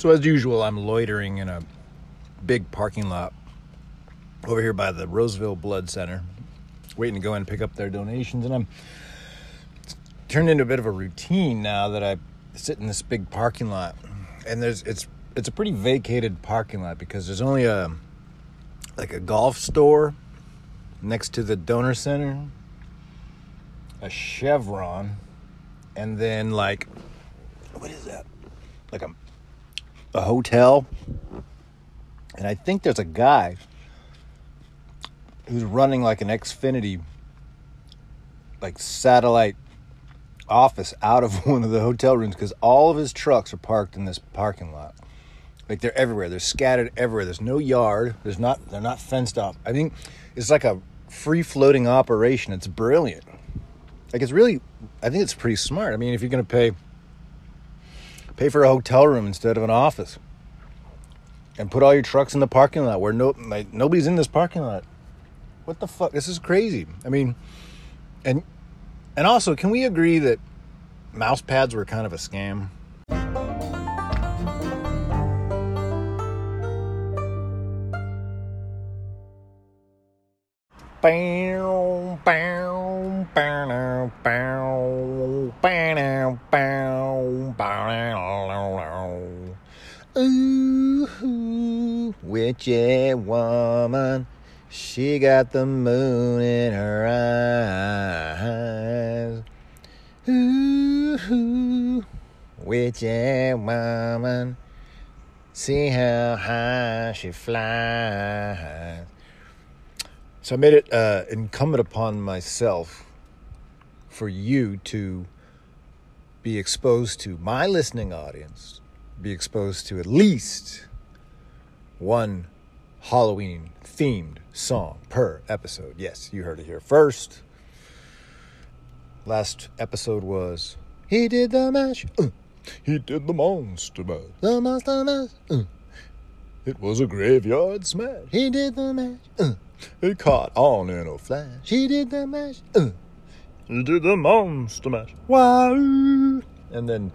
So, as usual, I'm loitering in a big parking lot over here by the Roseville Blood Center, waiting to go in and pick up their donations. And I'm turned into a bit of a routine now that I sit in this big parking lot. And there's it's it's a pretty vacated parking lot because there's only a like a golf store next to the donor center, a Chevron, and then like what is that? Like a a hotel. And I think there's a guy who's running like an Xfinity like satellite office out of one of the hotel rooms because all of his trucks are parked in this parking lot. Like they're everywhere. They're scattered everywhere. There's no yard. There's not. They're not fenced off. I think it's like a free floating operation. It's brilliant. Like it's really. I think it's pretty smart. I mean, if you're gonna pay pay for a hotel room instead of an office, and put all your trucks in the parking lot where no like nobody's in this parking lot. What the fuck? This is crazy. I mean, and and also, can we agree that mouse pads were kind of a scam? Bow, bow, bow, bow, bow, bow. Ooh, witchy woman, she got the moon in her eyes. Ooh, witchy woman, see how high she flies. So I made it uh, incumbent upon myself for you to be exposed to my listening audience, be exposed to at least one Halloween themed song per episode. Yes, you heard it here first. Last episode was He did the mash. Uh, he did the monster mash. The monster mash. Uh, it was a graveyard smash. He did the mash. Uh, it caught on in a flash. He did the mash. Did the monster mash. Wow. And then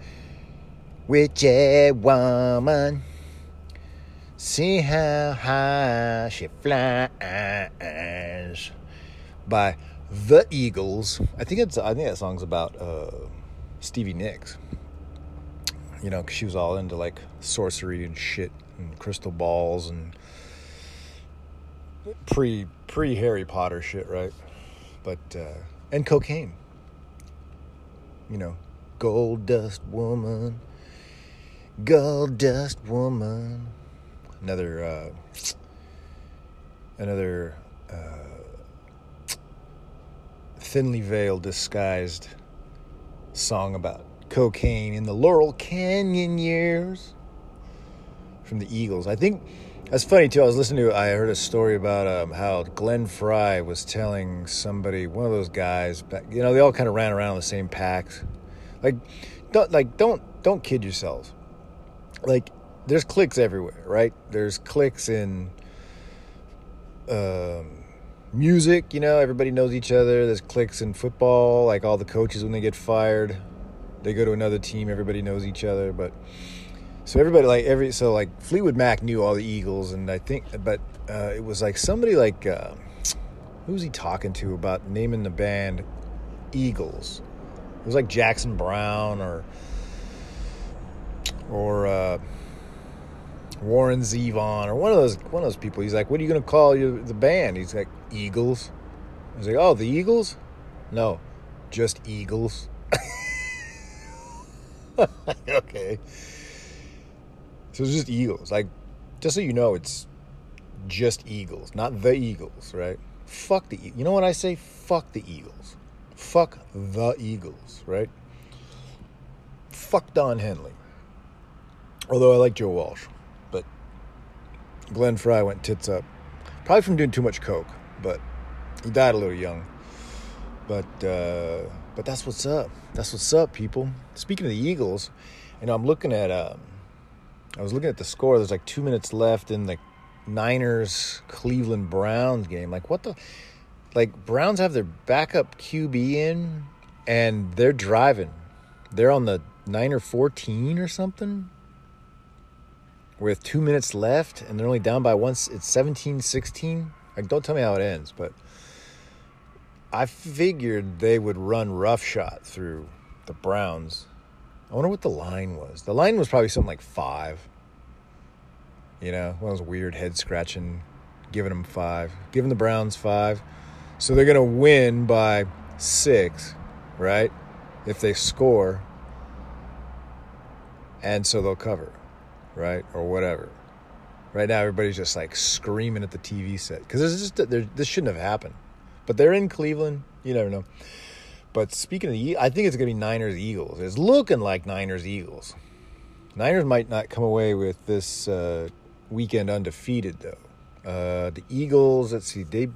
Witchy woman. See how high she flies by the Eagles. I think it's. I think that song's about uh, Stevie Nicks. You know, 'cause she was all into like sorcery and shit and crystal balls and pre pre Harry Potter shit, right? But uh, and cocaine. You know, gold dust woman, gold dust woman. Another uh, another uh, thinly veiled, disguised song about cocaine in the Laurel Canyon years from the Eagles. I think that's funny too. I was listening to. I heard a story about um, how Glenn Frey was telling somebody, one of those guys, you know, they all kind of ran around in the same packs. Like, don't like don't don't kid yourselves. Like, there's cliques everywhere, right? There's cliques in um, music. You know, everybody knows each other. There's cliques in football. Like all the coaches when they get fired, they go to another team. Everybody knows each other, but so everybody like every so like Fleetwood Mac knew all the Eagles, and I think, but uh, it was like somebody like uh, who was he talking to about naming the band Eagles? It was like Jackson Browne or or uh, Warren Zevon or one of those one of those people. He's like, "What are you gonna call your, the band?" He's like, "Eagles." I was like, "Oh, the Eagles?" No, just Eagles. okay. So it's just Eagles. Like, just so you know, it's just Eagles, not the Eagles, right? Fuck the. You know what I say? Fuck the Eagles. Fuck the Eagles, right? Fuck Don Henley. Although I like Joe Walsh, but Glenn Frey went tits up, probably from doing too much coke. But he died a little young. But uh, but that's what's up. That's what's up, people. Speaking of the Eagles, know, I'm looking at. Um, I was looking at the score. There's like two minutes left in the Niners Cleveland Browns game. Like, what the? Like, Browns have their backup QB in and they're driving. They're on the 9 or 14 or something. with two minutes left and they're only down by once. It's 17 16. Like, don't tell me how it ends, but I figured they would run roughshod through the Browns. I wonder what the line was. The line was probably something like five. You know, one of those weird head scratching, giving them five, giving the Browns five. So they're going to win by six, right? If they score. And so they'll cover, right? Or whatever. Right now, everybody's just like screaming at the TV set because this, this shouldn't have happened. But they're in Cleveland. You never know. But speaking of the, I think it's going to be Niners Eagles. It's looking like Niners Eagles. Niners might not come away with this uh, weekend undefeated though. Uh, the Eagles, let's see, they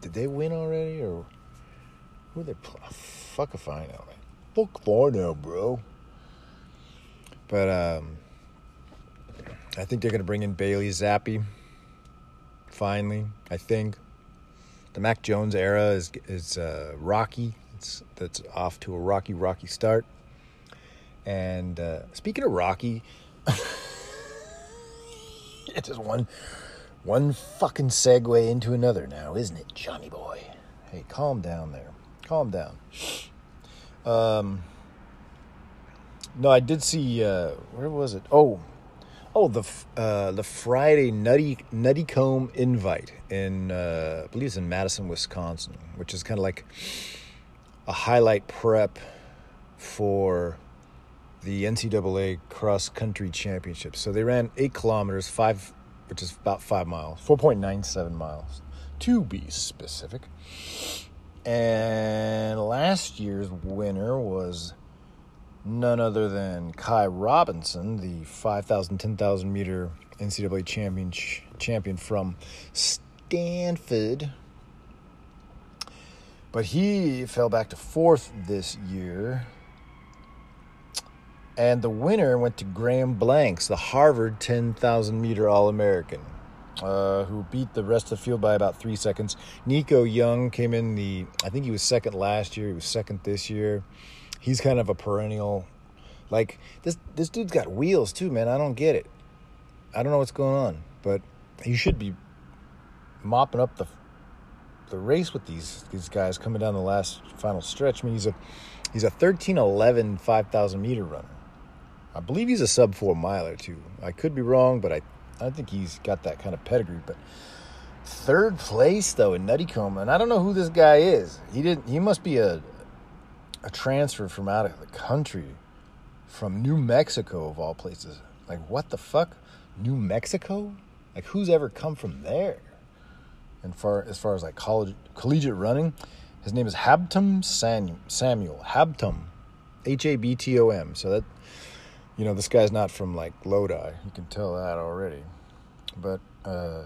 did they win already or who they play? Fuck if I know. Fuck if I know, bro. But um, I think they're going to bring in Bailey Zappe. Finally, I think the Mac Jones era is is uh, rocky. It's that's off to a rocky, rocky start. And uh, speaking of Rocky, it's just one one fucking segue into another now, isn't it, Johnny boy? Hey, calm down there. Calm down. Um, no, I did see. Uh, where was it? Oh, oh, the uh, the Friday Nutty Nuttycombe invite in uh, I believe it's in Madison, Wisconsin, which is kind of like a highlight prep for the NCAA cross country championship. So they ran eight kilometers, five, which is about five miles, 4.97 miles to be specific. And last year's winner was none other than Ky Robinson, the 5,000, 10,000 meter NCAA champion, champion from Stanford, but he fell back to fourth this year. And the winner went to Graham Blanks, the Harvard 10,000 meter All American, uh, who beat the rest of the field by about three seconds. Nico Young came in the, I think he was second last year, he was second this year. He's kind of a perennial, like, this, this dude's got wheels too, man. I don't get it. I don't know what's going on, but he should be mopping up the the race with these these guys coming down the last final stretch. I mean, he's a he's a 13-11 5,000 meter runner. I believe he's a sub four miler too. I could be wrong, but I I think he's got that kind of pedigree. But third place though in Nuttycombe, and I don't know who this guy is. He didn't. He must be a a transfer from out of the country, from New Mexico of all places. Like what the fuck, New Mexico? Like who's ever come from there? And far as far as like college collegiate running. His name is Habtom Samuel. Habtom, H A B T O M. So that you know this guy's not from like Lodi. You can tell that already. But uh,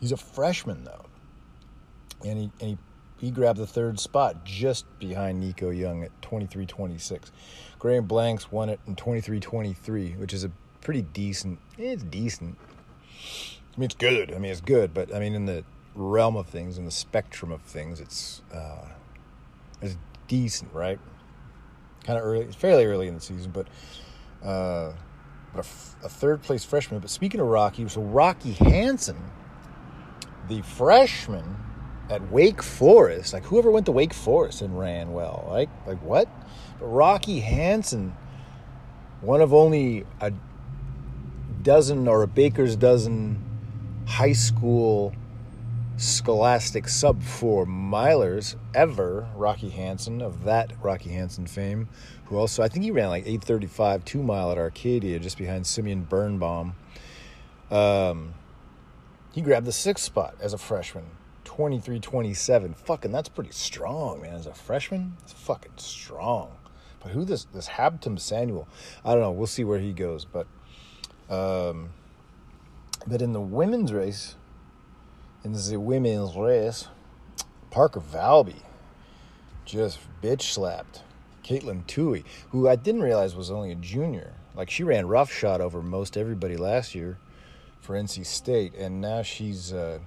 he's a freshman though, and he and he he grabbed the third spot just behind Nico Young at 23-26. Graham Blanks won it in 23-23, which is a pretty decent. It's decent. I mean, it's good. I mean, it's good, but I mean, in the realm of things, in the spectrum of things, it's uh, it's decent, right? Kind of early, fairly early in the season, but uh, but a, f- a third place freshman. But speaking of Rocky, so Rocky Hansen, the freshman at Wake Forest, like whoever went to Wake Forest and ran well, like like what? But Rocky Hansen, one of only a dozen or a baker's dozen high school scholastic sub four milers ever, Rocky Hansen of that Rocky Hansen fame, who also I think he ran like 835 two mile at Arcadia just behind Simeon Birnbaum. Um, he grabbed the sixth spot as a freshman, 23 27. Fucking, that's pretty strong, man. As a freshman, it's fucking strong. But who this this Habtom Samuel? I don't know. We'll see where he goes. But um, but in the women's race, in the women's race, Parker Valby just bitch slapped Katelyn Tuohy, who I didn't realize was only a junior. Like she ran roughshod over most everybody last year for NC State, and now she's. Uh,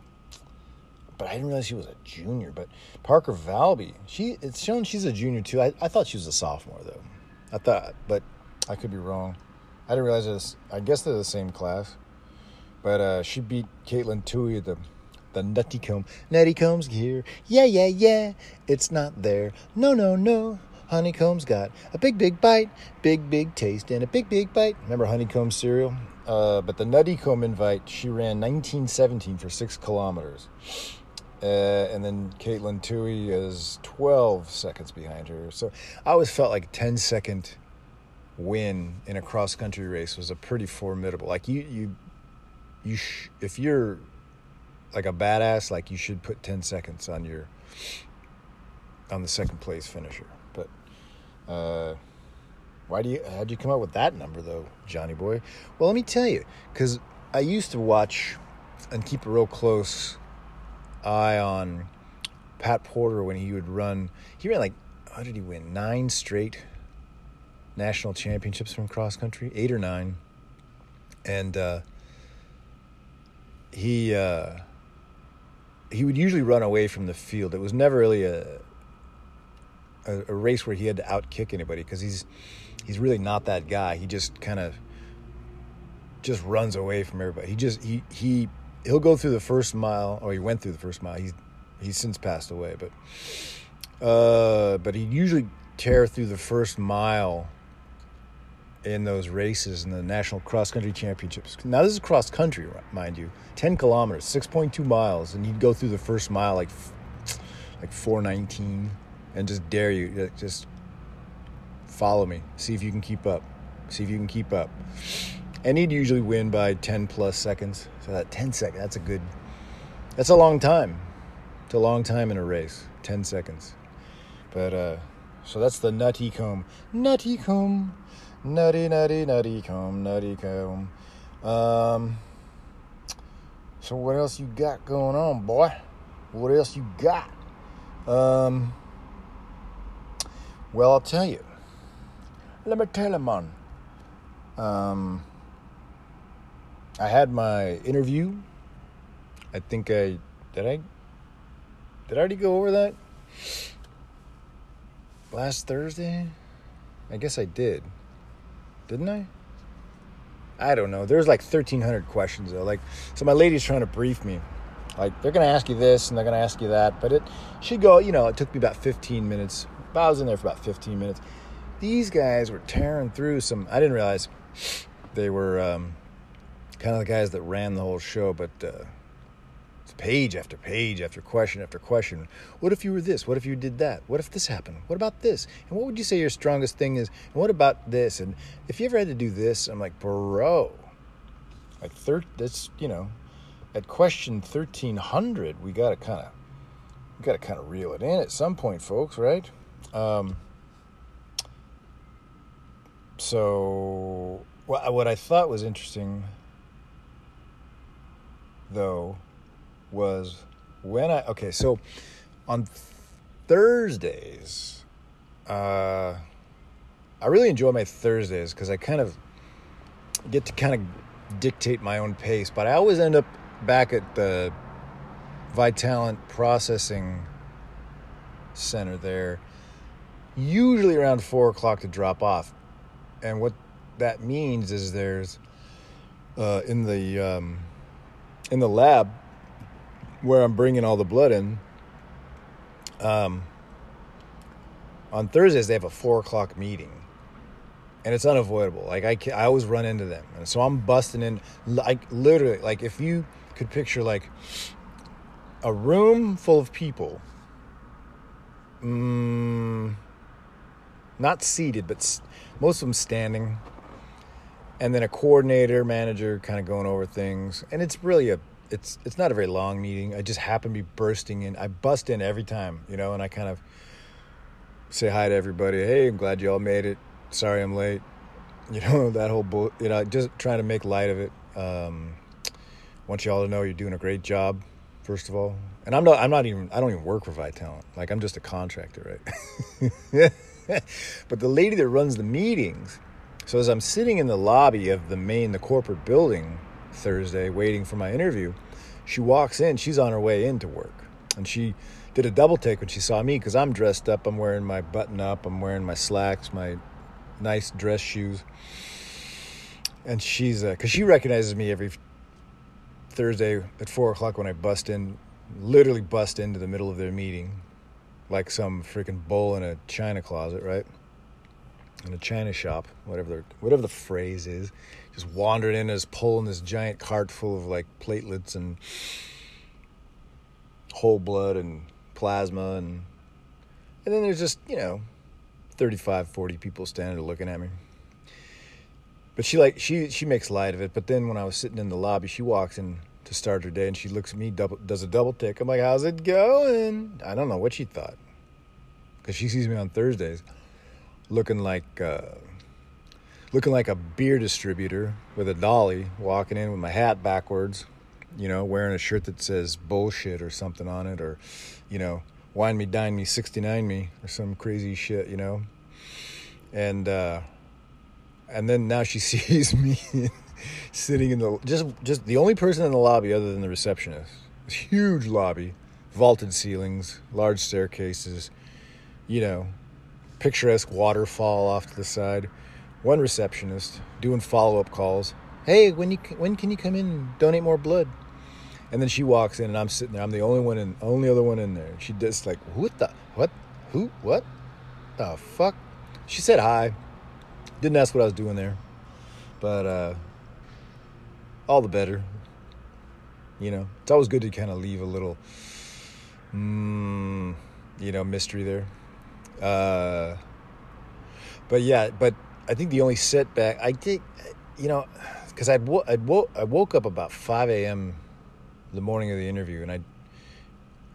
but I didn't realize she was a junior. But Parker Valby, she it's shown she's a junior too. I, I thought she was a sophomore though. I thought, but I could be wrong. I didn't realize this. I guess they're the same class. But uh, she beat Katelyn Tuohy at the the nutty comb. Nutty comb's here. Yeah, yeah, yeah. It's not there. No, no, no. Honeycomb's got a big, big bite, big, big taste, and a big, big bite. Remember honeycomb cereal? Uh, but the nutty comb invite, she ran 1917 for six kilometers. Uh, and then Katelyn Tuohy is 12 seconds behind her. So I always felt like a 10 second win in a cross country race was a pretty formidable. Like you, you, you, sh- if you're like a badass, like you should put 10 seconds on your, on the second place finisher. But, uh, why do you, how'd you come up with that number though, Johnny boy? Well, let me tell you, because I used to watch and keep a real close eye on Pat Porter when he would run. He ran like, how did he win? Nine straight national championships from cross country, eight or nine. And uh, he uh, he would usually run away from the field. It was never really a a, a race where he had to outkick anybody because he's he's really not that guy. He just kind of just runs away from everybody. He just he he he'll go through the first mile, or he went through the first mile. He's he's since passed away, but uh, but he usually tear through the first mile in those races in the national cross country championships. Now this is cross country, mind you, ten kilometers, six point two miles, and he'd go through the first mile like like four nineteen, and just dare you, just follow me, see if you can keep up, see if you can keep up and he'd usually win by 10 plus seconds. So that 10 seconds, that's a good, that's a long time. It's a long time in a race, 10 seconds. But, uh, so that's the nutty comb. Nutty comb. Nutty, nutty, nutty comb, nutty comb. Um, so what else you got going on, boy? What else you got? Um, well, I'll tell you. Let me tell you, man. Um, I had my interview. I think I did I did I already go over that last Thursday? I guess I did. Didn't I? I don't know. There's like 1300 questions though. Like so my lady's trying to brief me. Like they're to ask you this and they're to ask you that, but it should go, you know, it took me about 15 minutes. I was in there for about 15 minutes. These guys were tearing through some I didn't realize they were um, kind of the guys that ran the whole show, but uh, page after page after question after question. What if you were this? What if you did that? What if this happened? What about this? And what would you say your strongest thing is? And what about this? And if you ever had to do this, I'm like, bro, like third, that's you know, at question thirteen hundred, we gotta kind of, we gotta kind of reel it in at some point, folks, right? Um, so, what I thought was interesting though was when I okay, so on Thursdays, uh, I really enjoy my Thursdays because I kind of get to kind of dictate my own pace, but I always end up back at the Vitalant Processing Center there, usually around four o'clock to drop off. And what that means is there's uh, in the um, in the lab where I'm bringing all the blood in, um, on Thursdays they have a four o'clock meeting, and it's unavoidable. Like I, I always run into them, and so I'm busting in. Like literally, like if you could picture like a room full of people, mm, not seated, but most of them standing and then a coordinator manager kind of going over things and it's really a it's it's not a very long meeting. I just happen to be bursting in i bust in every time you know and i kind of say hi to everybody. Hey i'm glad you all made it. Sorry i'm late. You know that whole you know just trying to make light of it. Um want you all to know you're doing a great job first of all. And i'm not i'm not even i don't even work for vitalant like i'm just a contractor right? But the lady that runs the meetings so as I'm sitting in the lobby of the main, the corporate building Thursday, waiting for my interview, she walks in. She's on her way into work, and she did a double take when she saw me because I'm dressed up. I'm wearing my button up. I'm wearing my slacks, my nice dress shoes, and she's because uh, she recognizes me every Thursday at four o'clock when I bust in, literally bust into the middle of their meeting, like some freaking bull in a china closet, right? In a china shop, whatever the, whatever the phrase is, just wandered in as pulling this giant cart full of like platelets and whole blood and plasma and and then there's just you know 35 40 people standing looking at me. But she like she she makes light of it but then when i was sitting in the lobby she walks in to start her day and she looks at me double does a double tick. I'm like how's it going? I don't know what she thought because she sees me on thursdays looking like uh, looking like a beer distributor with a dolly walking in with my hat backwards you know wearing a shirt that says bullshit or something on it or you know wine me dine me 69 me or some crazy shit you know? And uh and then now she sees me sitting in the just just the only person in the lobby other than the receptionist. This huge lobby vaulted ceilings large staircases you know picturesque waterfall off to the side one receptionist doing follow-up calls. Hey when you when can you come in and donate more blood? And then she walks in and i'm sitting there. I'm the only one in only other one in there. She just like what the what who what the fuck? She said hi. Didn't ask what i was doing there. But uh all the better. You know it's always good to kind of leave a little mm, you know mystery there. Uh but yeah but i think the only setback i did you know because I'd, wo- I'd wo- I woke up about 5 a.m the morning of the interview, and I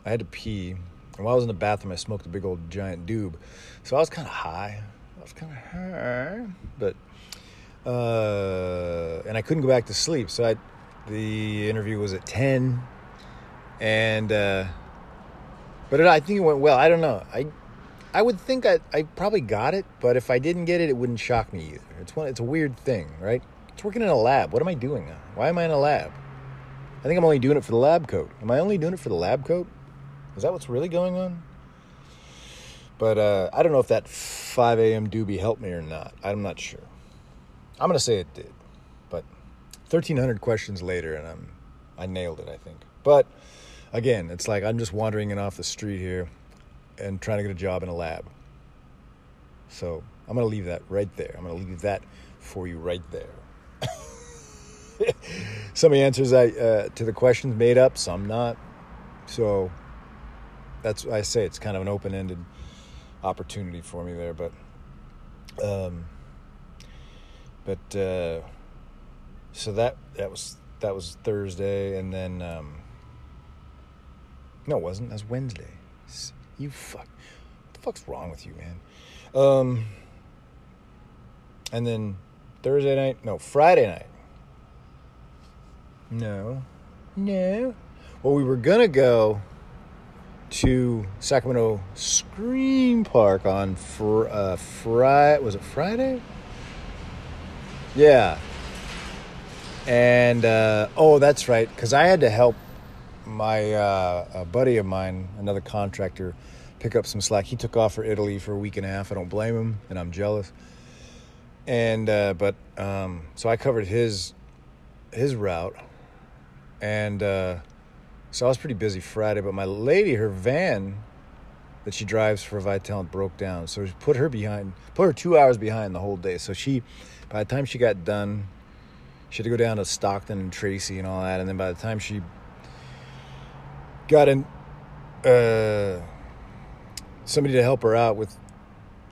I had to pee. And while I was in the bathroom, I smoked a big old giant doob, so I was kind of high. I was kind of high, but uh, and I couldn't go back to sleep. So I, the interview was at ten, and uh, but it, I think it went well. I don't know. I I would think I I probably got it, but if I didn't get it, it wouldn't shock me either. It's one. It's a weird thing, right? It's working in a lab. What am I doing? Why am I in a lab? I think I'm only doing it for the lab coat. Am I only doing it for the lab coat? Is that what's really going on? But uh, I don't know if that 5 a.m. doobie helped me or not. I'm not sure. I'm gonna say it did, but 1,300 questions later, and I'm I nailed it. I think. But again, it's like I'm just wandering in off the street here and trying to get a job in a lab. So I'm gonna leave that right there. I'm gonna leave that for you right there. some of the answers I uh, to the questions made up, some not. So that's I say it's kind of an open ended opportunity for me there, but um, but uh, so that that was that was Thursday, and then um, no, it wasn't. That was Wednesday. You fuck. What the fuck's wrong with you, man? Um, and then Thursday night, no, Friday night. No. No. Well, we were to go to Sacramento Scream Park on fr- uh, Friday. Was it Friday? Yeah. And, uh, oh, that's right. Because I had to help my uh, a buddy of mine, another contractor, pick up some slack. He took off for Italy for a week and a half. I don't blame him, and I'm jealous. And, uh, but, um, so I covered his his route and uh, so I was pretty busy Friday. But my lady, her van that she drives for Vitalant broke down, so she put her behind, put her two hours behind the whole day. So she, by the time she got done, she had to go down to Stockton and Tracy and all that, and then by the time she got in, uh, somebody to help her out with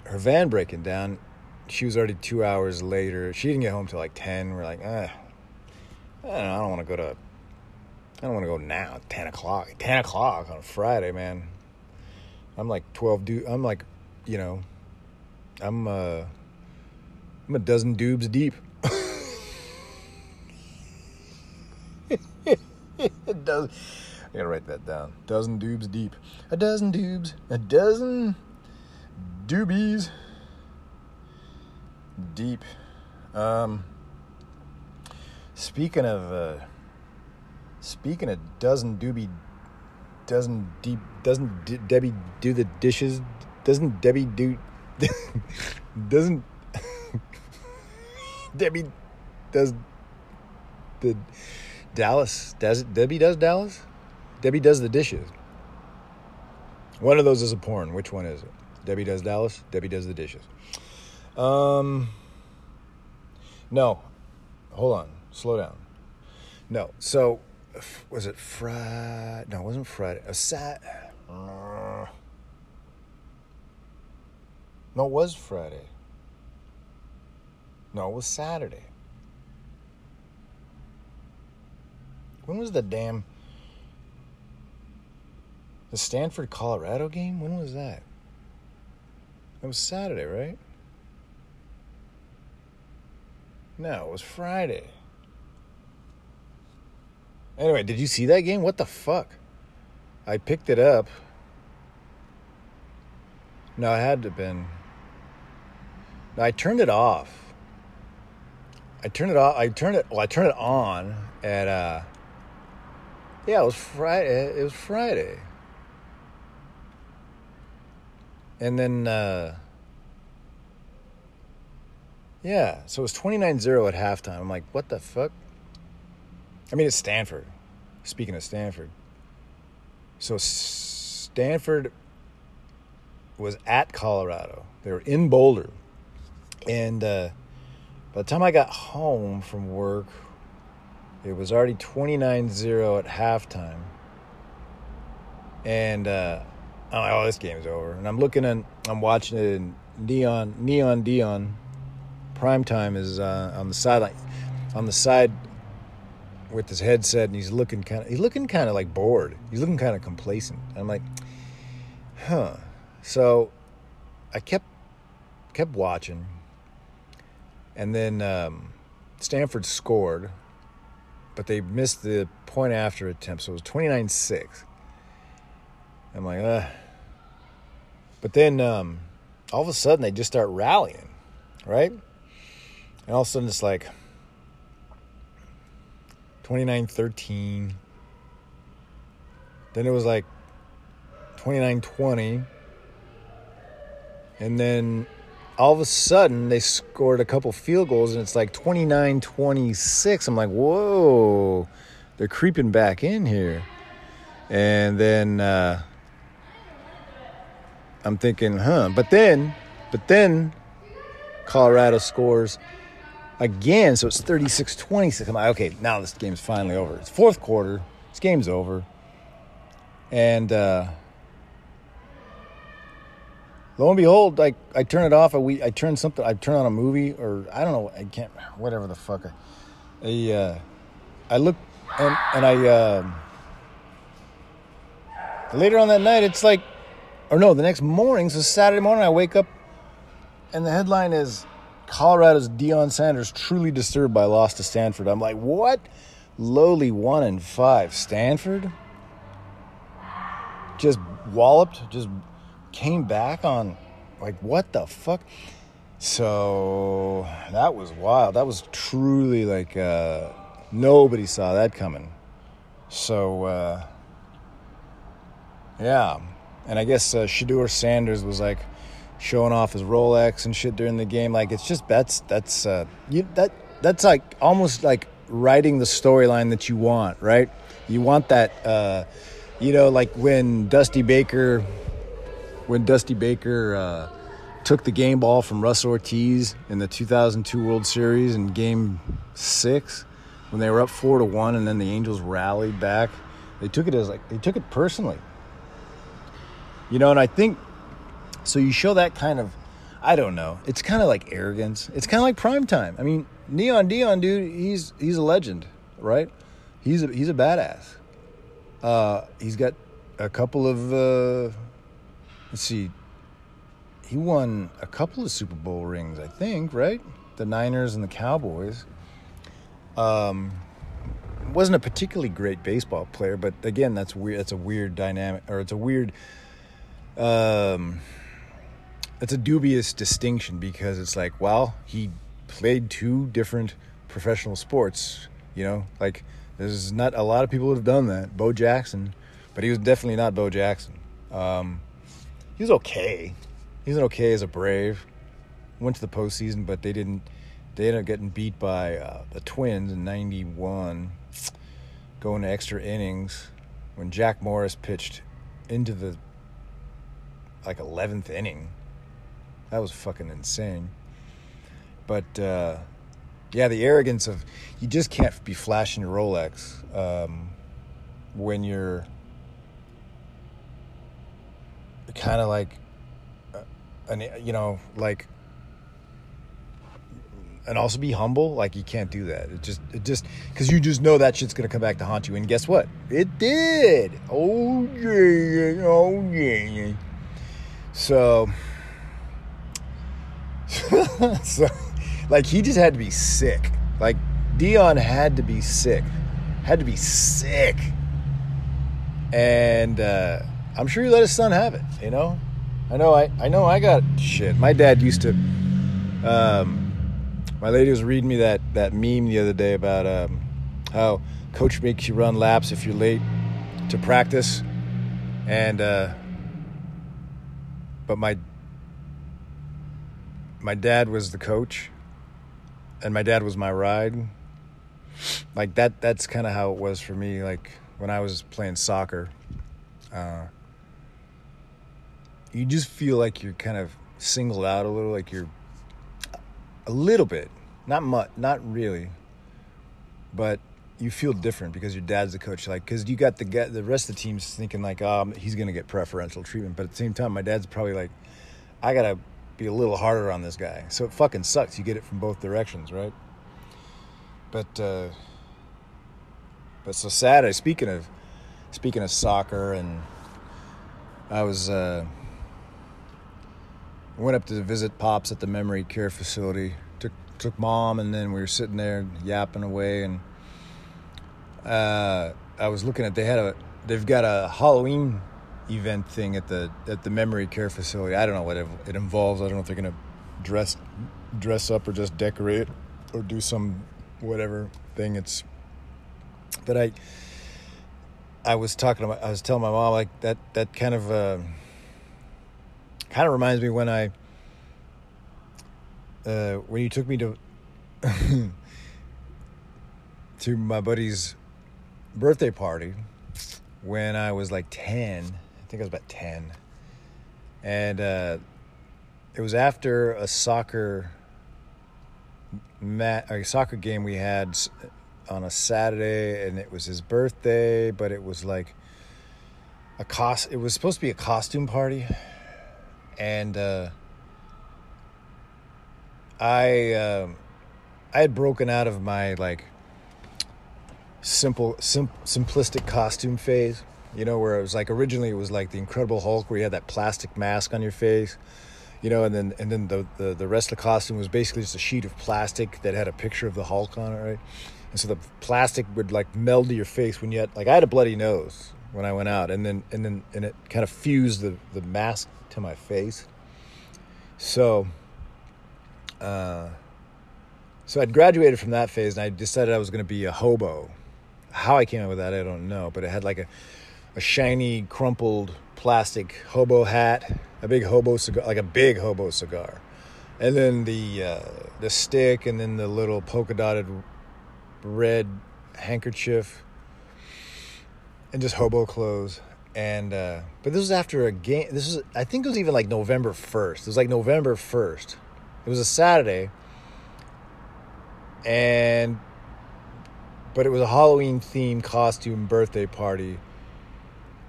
her van breaking down. She was already two hours later. She didn't get home till like ten. We're like, ah, I don't, don't want to go to I don't want to go now. Ten o'clock. Ten o'clock on a Friday, man. I'm like twelve. Du- I'm like, you know, I'm uh, I'm a dozen dubes deep. it does. I gotta write that down. Dozen dubes deep. A dozen dubes. A dozen doobies deep. Um. Speaking of. Uh, Speaking of doesn't Doobie, doesn't deep, doesn't Debbie do the dishes? Doesn't Debbie do? doesn't Debbie does the Dallas. Does Debbie does Dallas? Debbie does the dishes. One of those is a porn. Which one is it? Debbie does Dallas. Debbie does the dishes. Um. No. Hold on. Slow down. No. So, was it Friday? No, it wasn't Friday. A sat. No, it was Friday. No, it was Saturday. When was the damn the Stanford Colorado game? When was that? It was Saturday, right? No, it was Friday. Anyway, did you see that game? What the fuck? I picked it up. No, it had to have been. No, I turned it off. I turned it off. I turned it. Well, I turned it on at. uh Yeah, it was Friday. It was Friday. And then. uh Yeah, so it was 29-0 at halftime. I'm like, what the fuck? I mean, it's Stanford. Speaking of Stanford, so Stanford was at Colorado. They were in Boulder, and. uh by the time I got home from work, it was already 29 0 at halftime. And uh, I'm like, oh, this game's over. And I'm looking and I'm watching it in Neon, Neon Deion. Prime time is uh, on the sideline, on the side with his headset, and he's looking kind of, he's looking kind of like bored. He's looking kind of complacent. I'm like, huh. So I kept, kept watching and then um, Stanford scored, but they missed the point after attempt, so it was 29 6. I'm like, uh. But then um, all of a sudden they just start rallying, right? And all of a sudden it's like 29 13. Then it was like 29 20. And then all of a sudden they scored a couple field goals and it's like 29 26. I'm like, whoa, they're creeping back in here. And then uh, I'm thinking, huh. But then, but then Colorado scores again. So it's 36 26. I'm like, okay, now this game's finally over. It's fourth quarter. This game's over. And, uh, lo and behold, like I turn it off. I we I turn something. I turn on a movie or I don't know. I can't. Whatever the fuck. I, I, uh, I look and and I uh, later on that night. It's like, or no, the next morning. So Saturday morning, I wake up, and the headline is Colorado's Deion Sanders truly disturbed by loss to Stanford. I'm like, what? Lowly one and five. Stanford just walloped, just came back on like what the fuck so that was wild that was truly like uh, nobody saw that coming so uh, yeah and i guess uh, Shedeur sanders was like showing off his rolex and shit during the game like it's just that's that's uh, you that that's like almost like writing the storyline that you want right you want that uh, you know like when dusty baker when Dusty Baker uh, took the game ball from Russ Ortiz in the 2002 World Series in Game Six, when they were up four to one, and then the Angels rallied back. They took it as like they took it personally, you know. And I think so. You show that kind of, I don't know. It's kind of like arrogance. It's kind of like prime time. I mean, Neon Deion dude, he's he's a legend, right? He's a, he's a badass. Uh, he's got a couple of. Uh, let's see, he won a couple of Super Bowl rings, I think, right? The Niners and the Cowboys. Um, wasn't a particularly great baseball player, but again, that's weird. That's a weird dynamic, or it's a weird. Um, it's a dubious distinction because it's like, well, he played two different professional sports. You know, like there's not a lot of people that have done that. Bo Jackson, but he was definitely not Bo Jackson. Um, he was okay. He was okay as a Brave. Went to the postseason, but they didn't. They ended up getting beat by uh, the Twins in '91. going to extra innings when Jack Morris pitched into the like 11th inning. That was fucking insane. But uh, yeah, the arrogance of you just can't be flashing your Rolex um, when you're kind of like, uh, an, you know, like, and also be humble. Like you can't do that. It just, it just, because you just know that shit's gonna come back to haunt you. And guess what? It did. Oh yeah, oh yeah. So, so, like he just had to be sick. Like Deion had to be sick, had to be sick, and uh, I'm sure he let his son have it. You know, I know I I know I got shit. My dad used to. Um, my lady was reading me that that meme the other day about um, how coach makes you run laps if you're late to practice, and uh, but my my dad was the coach and my dad was my ride. Like that that's kind of how it was for me like when i was playing soccer uh, you just feel like you're kind of singled out a little like you're a little bit not much not really but you feel different because your dad's the coach like because you got the the rest of the team's thinking like um he's gonna get preferential treatment but at the same time my dad's probably like i gotta be a little harder on this guy. So it fucking sucks. You get it from both directions, right? But uh, but so Saturday. Speaking of speaking of soccer, and I was uh, went up to visit pops at the memory care facility. Took took mom, and then we were sitting there yapping away, and uh, I was looking at they had a they've got a Halloween event thing at the at the memory care facility. I don't know what it, it involves. I don't know if they're gonna dress dress up or just decorate or do some whatever thing. It's but I I was talking my, I was telling my mom like that that kind of uh, kind of reminds me when I uh, when you took me to to my buddy's birthday party when I was like 10 I think I was about 10. And uh, it was after a soccer mat, a soccer game we had on a Saturday, and it was his birthday, but it was like a cost. It was supposed to be a costume party, and uh, I um, I had broken out of my like simple sim- simplistic costume phase you know, where it was like originally it was like the Incredible Hulk, where you had that plastic mask on your face, you know, and then and then the, the the rest of the costume was basically just a sheet of plastic that had a picture of the Hulk on it, right? And so the plastic would like meld to your face when you had like I had a bloody nose when I went out, and then and then and it kind of fused the the mask to my face. So, uh, so I'd graduated from that phase, and I decided I was going to be a hobo. How I came up with that, I don't know, but it had like a a shiny, crumpled plastic hobo hat, a big hobo cigar, like a big hobo cigar, and then the uh, the stick, and then the little polka dotted red handkerchief, and just hobo clothes. And uh, but this was after a game. This was I think it was even like November first. It was like November first. It was a Saturday, and but it was a Halloween themed costume birthday party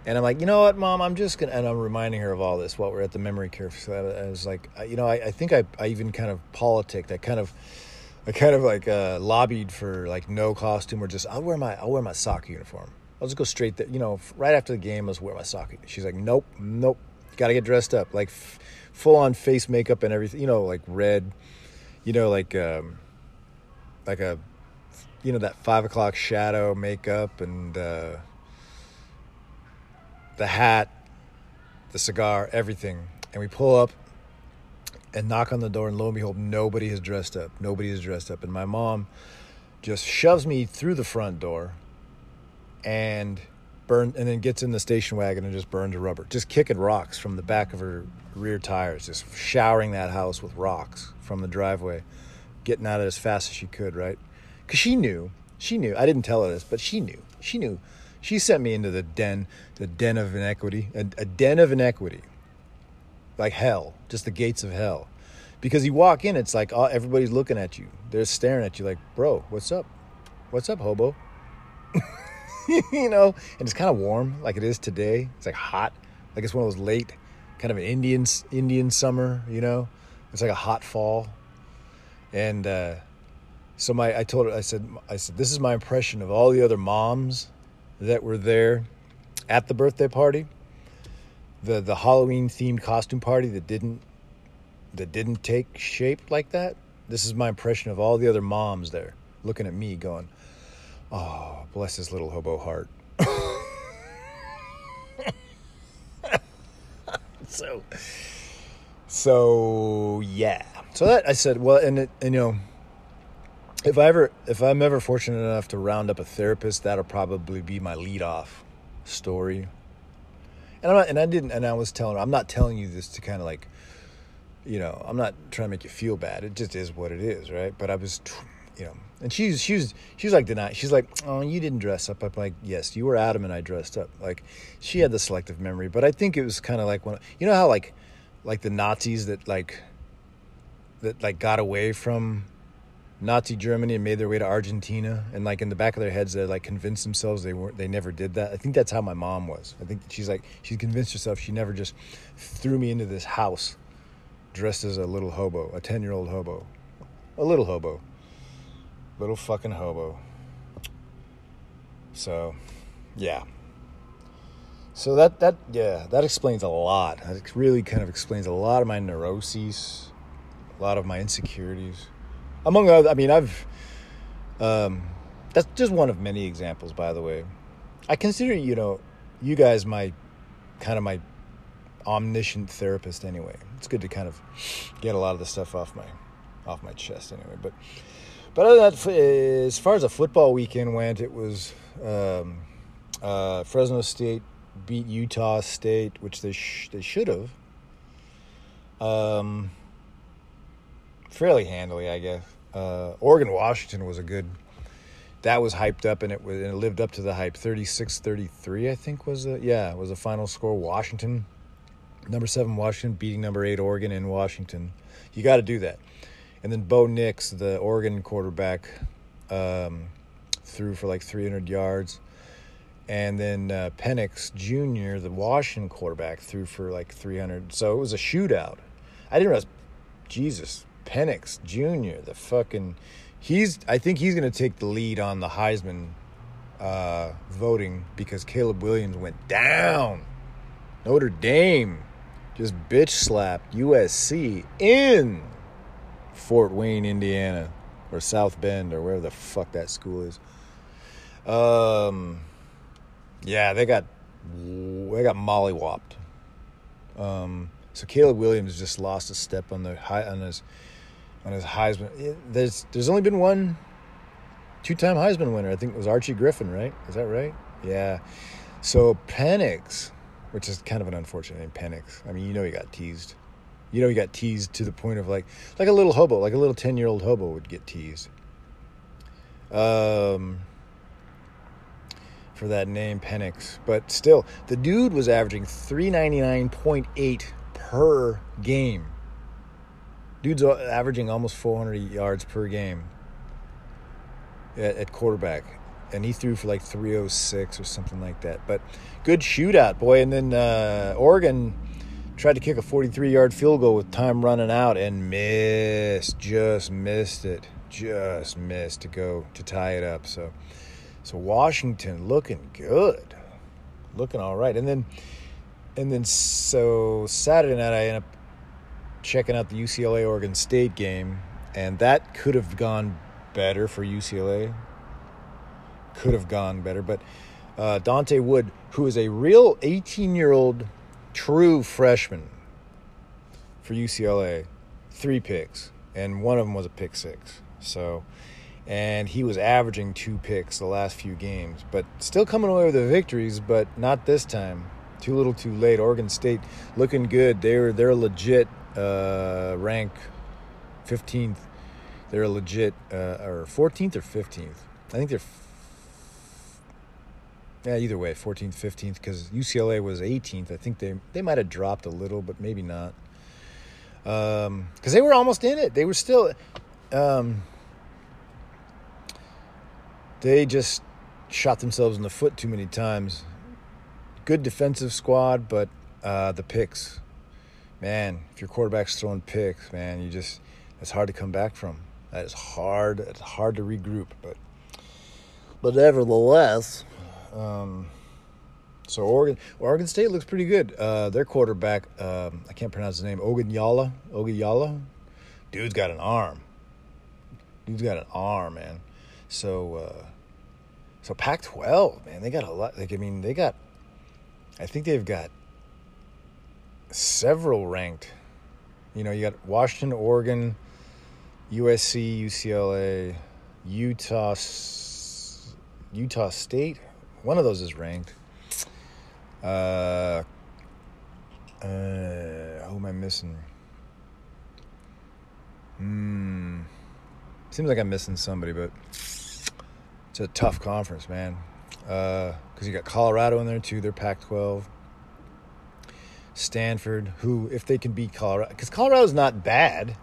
and I'm like, you know what, mom, I'm just gonna, and I'm reminding her of all this while we're at the memory care facility. I was like, you know, I, I think I, I even kind of politicked. I kind of, I kind of like uh, lobbied for like no costume or just I'll wear my I'll wear my soccer uniform. I'll just go straight there. You know, right after the game, I'll wear my soccer. She's like, nope, nope, got to get dressed up, like f- full on face makeup and everything. You know, like red. You know, like um, like a, you know, that five o'clock shadow makeup and. Uh, the hat, the cigar, everything. And we pull up and knock on the door, and lo and behold, nobody has dressed up. Nobody is dressed up. And my mom just shoves me through the front door and burn and then gets in the station wagon and just burns a rubber. Just kicking rocks from the back of her rear tires, just showering that house with rocks from the driveway, getting out of it as fast as she could, right? Because she knew She knew. I didn't tell her this, but she knew. She knew. She sent me into the den, the den of inequity, a, a den of inequity, like hell, just the gates of hell. Because you walk in, it's like oh, everybody's looking at you. They're staring at you, like, bro, what's up? What's up, hobo? you know, and it's kind of warm, like it is today. It's like hot, like it's one of those late, kind of an Indian Indian summer. You know, it's like a hot fall, and uh, so my I told her I said I said this is my impression of all the other moms that were there at the birthday party, the the Halloween themed costume party that didn't that didn't take shape like that. This is my impression of all the other moms there looking at me going, "Oh, bless his little hobo heart." so so yeah. So that I said, well, and it, and you know, if I ever if I'm ever fortunate enough to round up a therapist, that'll probably be my lead off story. And I'm not, and I didn't, and I was telling her, I'm not telling you this to kind of like, you know, I'm not trying to make you feel bad. It just is what it is, right? But I was, you know, and she's she's she's like denying. She's like, oh, you didn't dress up. I'm like, yes, you were adamant I dressed up. Like, she had the selective memory, but I think it was kind of like when you know how like, like the Nazis that like, that like got away from Nazi Germany and made their way to Argentina, and like in the back of their heads, they like convinced themselves they weren't, they never did that. I think that's how my mom was. I think she's like she convinced herself she never just threw me into this house dressed as a little hobo, a ten year old hobo, a little hobo, little fucking hobo. So, yeah. So that that yeah that explains a lot. That really kind of explains a lot of my neuroses, a lot of my insecurities among other, I mean, I've, um, that's just one of many examples, by the way. I consider, you know, you guys my, kind of my omniscient therapist anyway. It's good to kind of get a lot of the stuff off my, off my chest anyway. But, but other than that, as far as a football weekend went, it was, um, uh, Fresno State beat Utah State, which they sh- they should have. Um, fairly handily, I guess. Uh, Oregon Washington was a good. That was hyped up and it was and it lived up to the hype. 36-33, I think was the yeah was the final score. Washington, number seven Washington beating number eight Oregon in Washington. You got to do that. And then Bo Nix, the Oregon quarterback, um, threw for like 300 yards. And then uh, Penix Jr., the Washington quarterback, threw for like 300. So it was a shootout. I didn't realize, Jesus, Penix Jr., the fucking he's I think he's going to take the lead on the Heisman uh, voting because Caleb Williams went down. Notre Dame just bitch slapped USC in Fort Wayne, Indiana, or South Bend, or wherever the fuck that school is. Um, yeah, they got they got mollywopped. Um, so Caleb Williams just lost a step on the high on his on his Heisman. There's there's only been one two-time Heisman winner. I think it was Archie Griffin, right? Is that right? Yeah. So Penix, which is kind of an unfortunate name, Penix. I mean, you know he got teased. You know he got teased to the point of like like a little hobo, like a little 10-year-old hobo would get teased. Um for that name Penix, but still the dude was averaging 399.8 per game Dude's averaging almost 400 yards per game at, at quarterback, and he threw for like 306 or something like that. But good shootout, boy. And then uh, Oregon tried to kick a 43 yard field goal with time running out and missed, just missed it, just missed to go to tie it up. So, so Washington looking good, looking all right. And then, and then so Saturday night I end up checking out the UCLA Oregon State game, and that could have gone better for UCLA. Could have gone better, but uh, Dante Wood, who is a real 18 year old true freshman for UCLA, three picks, and one of them was a pick six. So, and he was averaging two picks the last few games, but still coming away with the victories, but not this time. Too little, too late. Oregon State looking good. They're they're legit uh, rank 15th. They're legit, uh, or 14th or 15th. I think they're. Yeah, either way, 14th, 15th, because UCLA was 18th. I think they they might have dropped a little, but maybe not. Because um, they were almost in it. They were still. Um, they just shot themselves in the foot too many times. Good defensive squad, but uh, the picks, man, if your quarterback's throwing picks, man, you just it's hard to come back from. That is hard. It's hard to regroup, but but nevertheless, um, so Oregon Oregon State looks pretty good. Uh, their quarterback, um, I can't pronounce his name, Oganyala, Oganyala, dude's got an arm. Dude's got an arm, man. So uh, so Pac-12, man, they got a lot. Like I mean, they got. I think they've got several ranked. You know, you got Washington, Oregon, USC, UCLA, Utah, Utah State. One of those is ranked. Uh, uh, who am I missing? Hmm. Seems like I'm missing somebody, but it's a tough conference, man. Because uh, you got Colorado in there too. They're Pac-12. Stanford, who, if they can beat Colorado, because Colorado's not bad.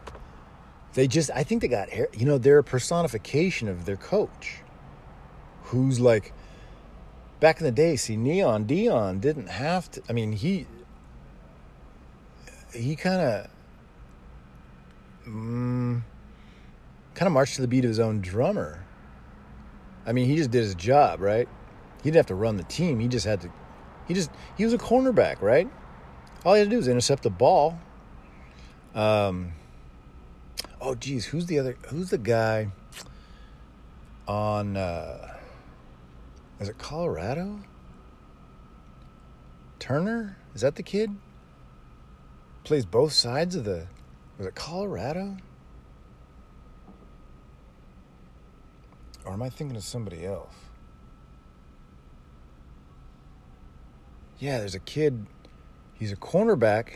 They just, I think they got, you know, they're a personification of their coach, who's like, back in the day, see, Neon Deion didn't have to. I mean, he, he kind of, mm, kind of marched to the beat of his own drummer. I mean, he just did his job, right? He didn't have to run the team. He just had to. He just he was a cornerback, right? All he had to do was intercept the ball. Um. Oh, geez, who's the other? Who's the guy on? Uh, is it Colorado? Turner? Is that the kid? Plays both sides of the. Was it Colorado? Or am I thinking of somebody else? Yeah, there's a kid. He's a cornerback.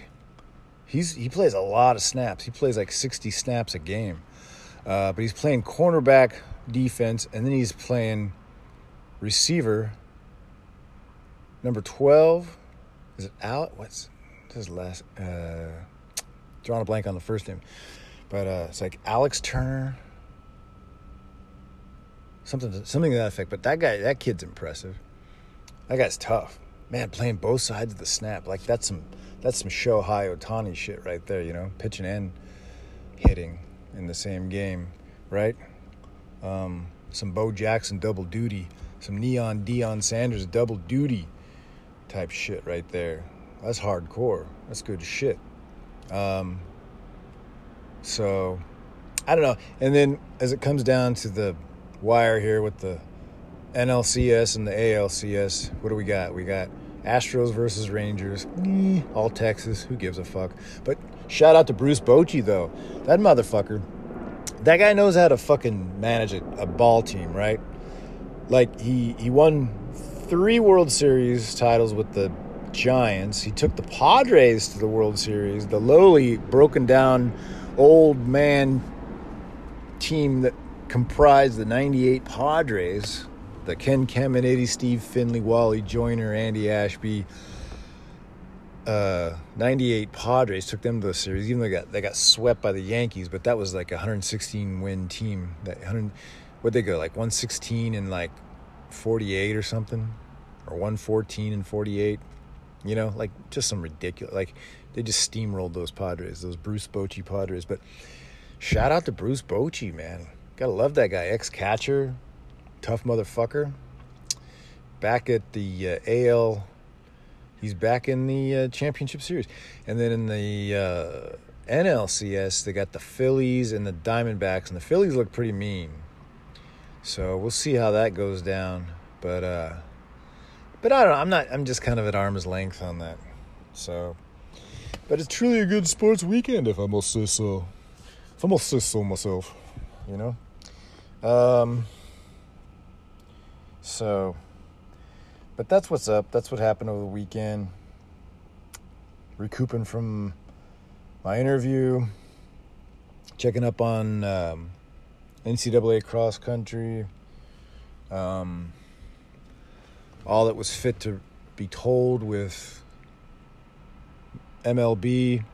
He's he plays a lot of snaps. He plays like 60 snaps a game. Uh, but he's playing cornerback defense, and then he's playing receiver. Number 12 is it Out? What's his last? Uh, drawing a blank on the first name, but uh, it's like Alex Turner something something to that effect. But that guy, that kid's impressive. That guy's tough, man. Playing both sides of the snap, like that's some that's some Shohei Ohtani shit right there. You know, pitching and hitting in the same game, right? Um, some Bo Jackson double duty, some neon Deion Sanders double duty type shit right there. That's hardcore. That's good shit. Um, so I don't know. And then as it comes down to the wire here with the NLCS and the ALCS. What do we got? We got Astros versus Rangers. All Texas. Who gives a fuck? But shout out to Bruce Bochy though. That motherfucker. That guy knows how to fucking manage a, a ball team, right? Like he he won three World Series titles with the Giants. He took the Padres to the World Series, the lowly, broken down, old man team that comprised the 98 Padres, the Ken Caminiti, Steve Finley, Wally Joyner, Andy Ashby. Uh, 98 Padres took them to the series, even though they got, they got swept by the Yankees, but that was like a 116 win team. That 100, what'd they go, like 116 and like 48 or something? Or 114 and 48? You know, like just some ridiculous, like they just steamrolled those Padres, those Bruce Bochy Padres. But shout out to Bruce Bochy, man. Gotta love that guy. Ex catcher, tough motherfucker. Back at the uh, AL, he's back in the uh, championship series. And then in the uh, NLCS, they got the Phillies and the Diamondbacks, and the Phillies look pretty mean. So we'll see how that goes down. But uh, but I don't know. I'm not. I'm just kind of at arm's length on that. So, but it's truly a good sports weekend, if I must say so. If I must say so myself, you know. Um, so, but that's what's up. That's what happened over the weekend. Recouping from my interview, checking up on um, NCAA cross country, Um, all that was fit to be told with MLB,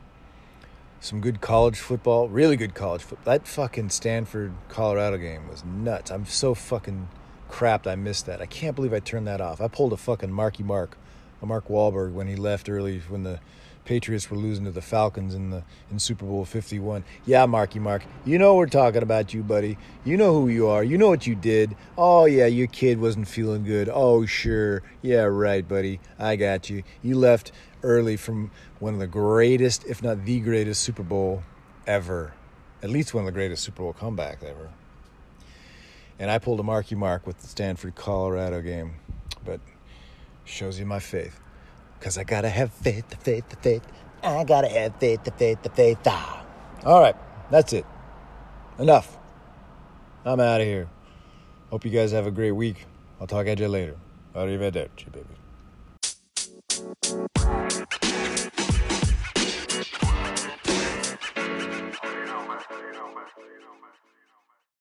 some good college football, really good college football. That fucking Stanford Colorado game was nuts. I'm so fucking crapped I missed that. I can't believe I turned that off. I pulled a fucking Marky Mark, a Mark Wahlberg when he left early when the Patriots were losing to the Falcons in the in Super Bowl 51. Yeah, Marky Mark, you know we're talking about you, buddy. You know who you are. You know what you did. Oh yeah, your kid wasn't feeling good. Oh sure. Yeah, right, buddy. I got you. You left early from one of the greatest, if not the greatest Super Bowl ever. At least one of the greatest Super Bowl comebacks ever. And I pulled a Marky Mark with the Stanford Colorado game, but shows you my faith. Because I gotta have faith, the faith, the faith. I gotta have faith, the faith, the faith. Ah. All right, that's it. Enough. I'm out of here. Hope you guys have a great week. I'll talk at you later. Arrivederci, baby.